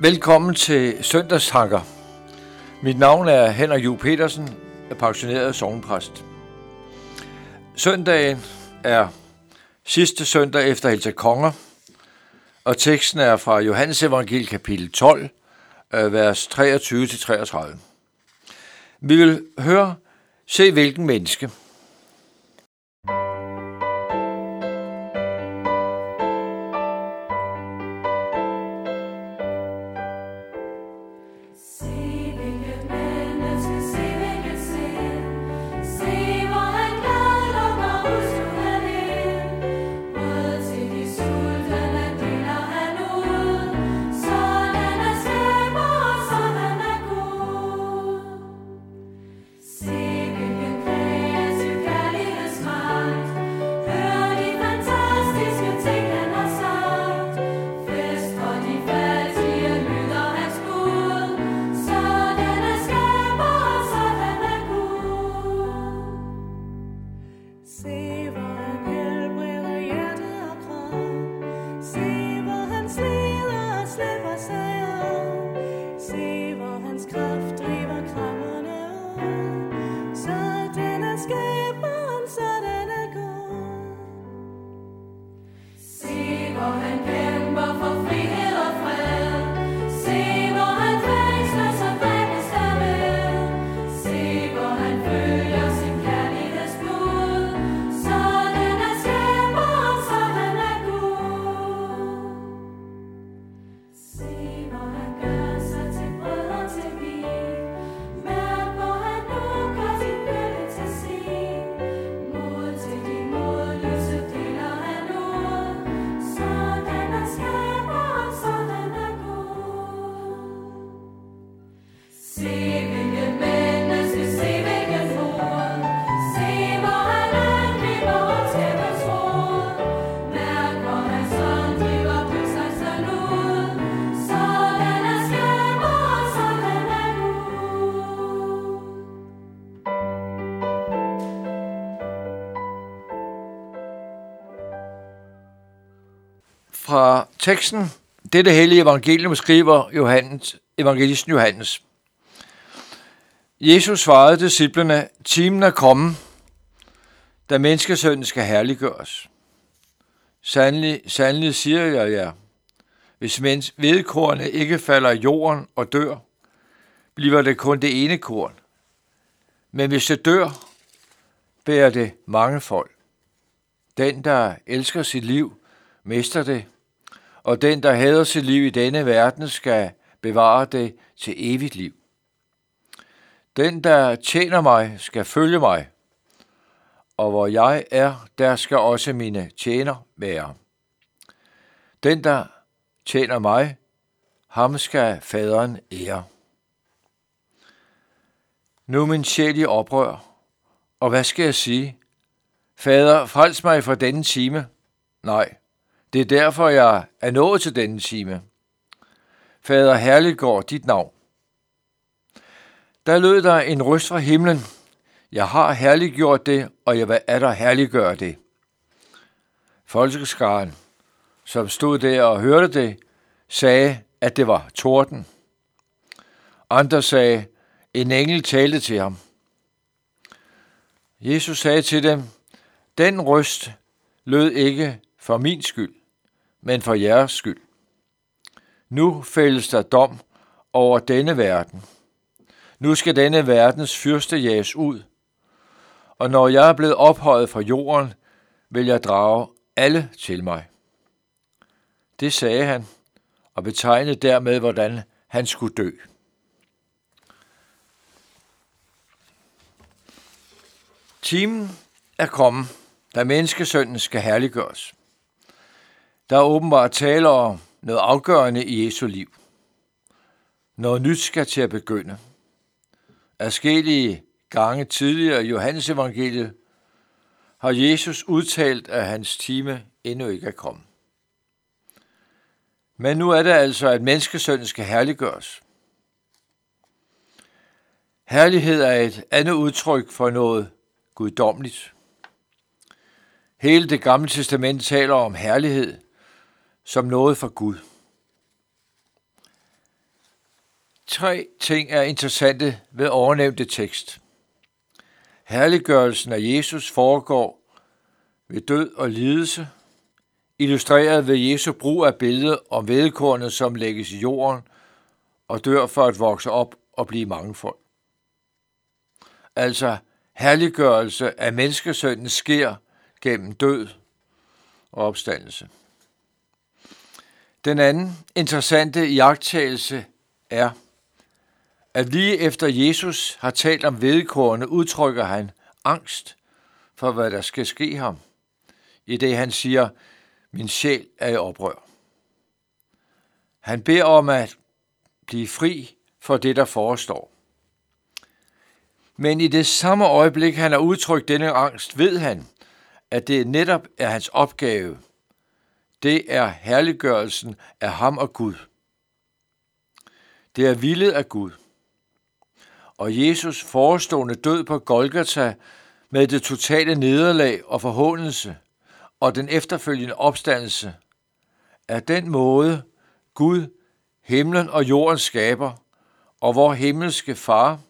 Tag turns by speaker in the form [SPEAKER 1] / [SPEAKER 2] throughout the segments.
[SPEAKER 1] Velkommen til Søndagstanker. Mit navn er Henrik Ju Petersen, er pensioneret sovnpræst. Søndagen er sidste søndag efter Helta Konger, og teksten er fra Johannes Evangel kapitel 12, øh, vers 23-33. Vi vil høre, se hvilken menneske – fra teksten. Dette hellige evangelium skriver Johannes, evangelisten Johannes. Jesus svarede disciplene, timen er kommet, da menneskesønnen skal herliggøres. Sandelig, sandelig siger jeg jer, hvis vedkornet ikke falder i jorden og dør, bliver det kun det ene korn. Men hvis det dør, bærer det mange folk. Den, der elsker sit liv, mister det, og den, der hader sit liv i denne verden, skal bevare det til evigt liv. Den, der tjener mig, skal følge mig, og hvor jeg er, der skal også mine tjener være. Den, der tjener mig, ham skal faderen ære. Nu min sjæl i oprør, og hvad skal jeg sige? Fader, frels mig fra denne time. Nej, det er derfor, jeg er nået til denne time. Fader, herligt går dit navn. Der lød der en røst fra himlen. Jeg har herliggjort det, og jeg vil atter herliggøre det. Folkeskaren, som stod der og hørte det, sagde, at det var torden. Andre sagde, en engel talte til ham. Jesus sagde til dem, den røst lød ikke for min skyld, men for jeres skyld. Nu fældes der dom over denne verden. Nu skal denne verdens fyrste jages ud, og når jeg er blevet ophøjet fra jorden, vil jeg drage alle til mig. Det sagde han, og betegnede dermed, hvordan han skulle dø. Timen er kommet, da menneskesønnen skal herliggøres. Der er åbenbart tale om noget afgørende i Jesu liv. Noget nyt skal til at begynde. Afskelige gange tidligere i Johannes evangeliet har Jesus udtalt, at hans time endnu ikke er kommet. Men nu er det altså, at menneskesønnen skal herliggøres. Herlighed er et andet udtryk for noget guddommeligt. Hele det gamle testament taler om herlighed – som noget fra Gud. Tre ting er interessante ved overnævnte tekst. Herliggørelsen af Jesus foregår ved død og lidelse, illustreret ved Jesu brug af billedet om vedkornet, som lægges i jorden og dør for at vokse op og blive mangefold. Altså, herliggørelse af menneskesønnen sker gennem død og opstandelse. Den anden interessante iagttagelse er, at lige efter Jesus har talt om vedkårene, udtrykker han angst for, hvad der skal ske ham, i det han siger, min sjæl er i oprør. Han beder om at blive fri for det, der forestår. Men i det samme øjeblik, han har udtrykt denne angst, ved han, at det netop er hans opgave. Det er herliggørelsen af ham og Gud. Det er villet af Gud. Og Jesus forestående død på Golgata med det totale nederlag og forhåndelse og den efterfølgende opstandelse er den måde, Gud, himlen og jorden skaber, og hvor himmelske far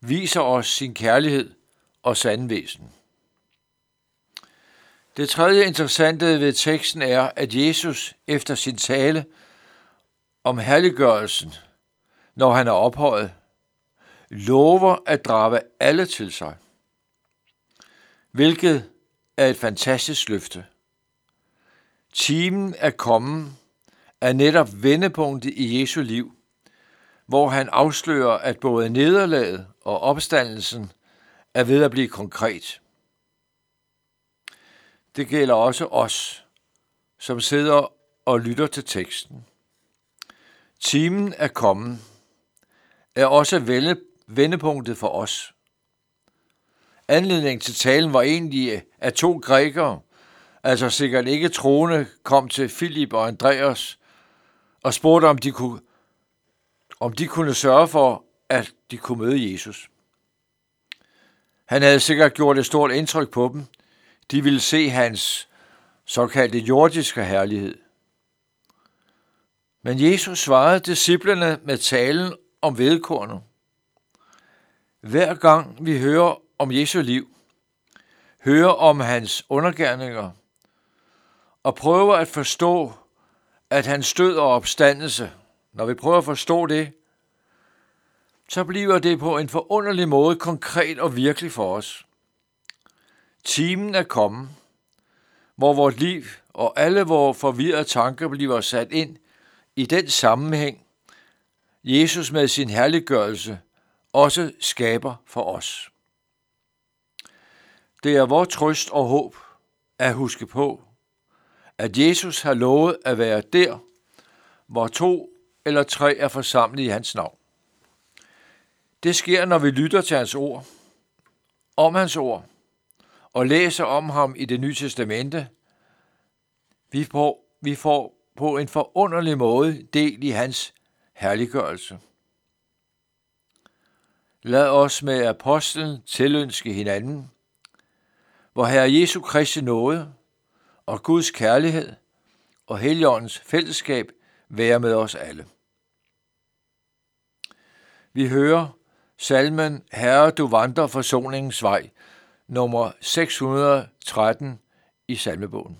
[SPEAKER 1] viser os sin kærlighed og sandvæsen. Det tredje interessante ved teksten er, at Jesus efter sin tale om herliggørelsen, når han er ophøjet, lover at drage alle til sig, hvilket er et fantastisk løfte. Timen er kommet er netop vendepunktet i Jesu liv, hvor han afslører, at både nederlaget og opstandelsen er ved at blive konkret. Det gælder også os, som sidder og lytter til teksten. Timen er kommet, er også vendepunktet for os. Anledningen til talen var egentlig, at to grækere, altså sikkert ikke troende, kom til Filip og Andreas og spurgte, om de kunne, om de kunne sørge for, at de kunne møde Jesus. Han havde sikkert gjort et stort indtryk på dem. De ville se hans såkaldte jordiske herlighed. Men Jesus svarede disciplerne med talen om vedkornet. Hver gang vi hører om Jesu liv, hører om hans undergærninger og prøver at forstå, at han stød og opstandelse, når vi prøver at forstå det, så bliver det på en forunderlig måde konkret og virkelig for os. Timen er kommet, hvor vores liv og alle vores forvirrede tanker bliver sat ind i den sammenhæng, Jesus med sin herliggørelse også skaber for os. Det er vores trøst og håb at huske på, at Jesus har lovet at være der, hvor to eller tre er forsamlet i hans navn. Det sker, når vi lytter til hans ord, om hans ord, og læser om ham i det nye testamente. Vi får, vi får på en forunderlig måde del i hans herliggørelse. Lad os med apostlen tilønske hinanden, hvor Herre Jesu Kristi nåde og Guds kærlighed og Helligåndens fællesskab være med os alle. Vi hører salmen Herre, du vandrer forsoningens vej, nummer 613 i salmebogen.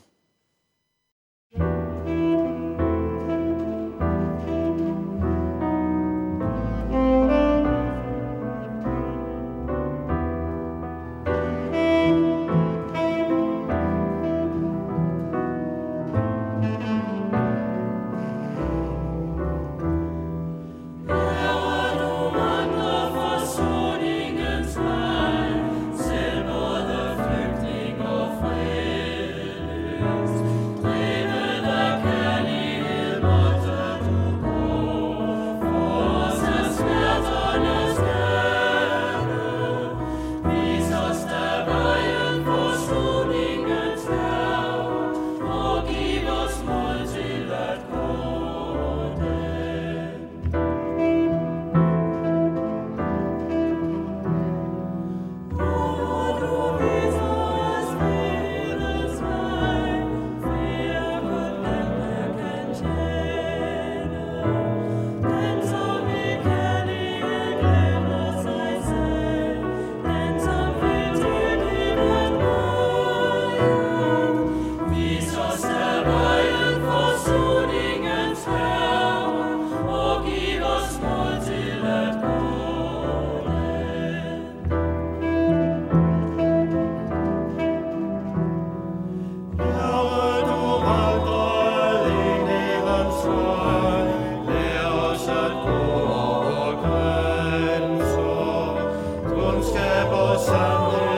[SPEAKER 2] sun.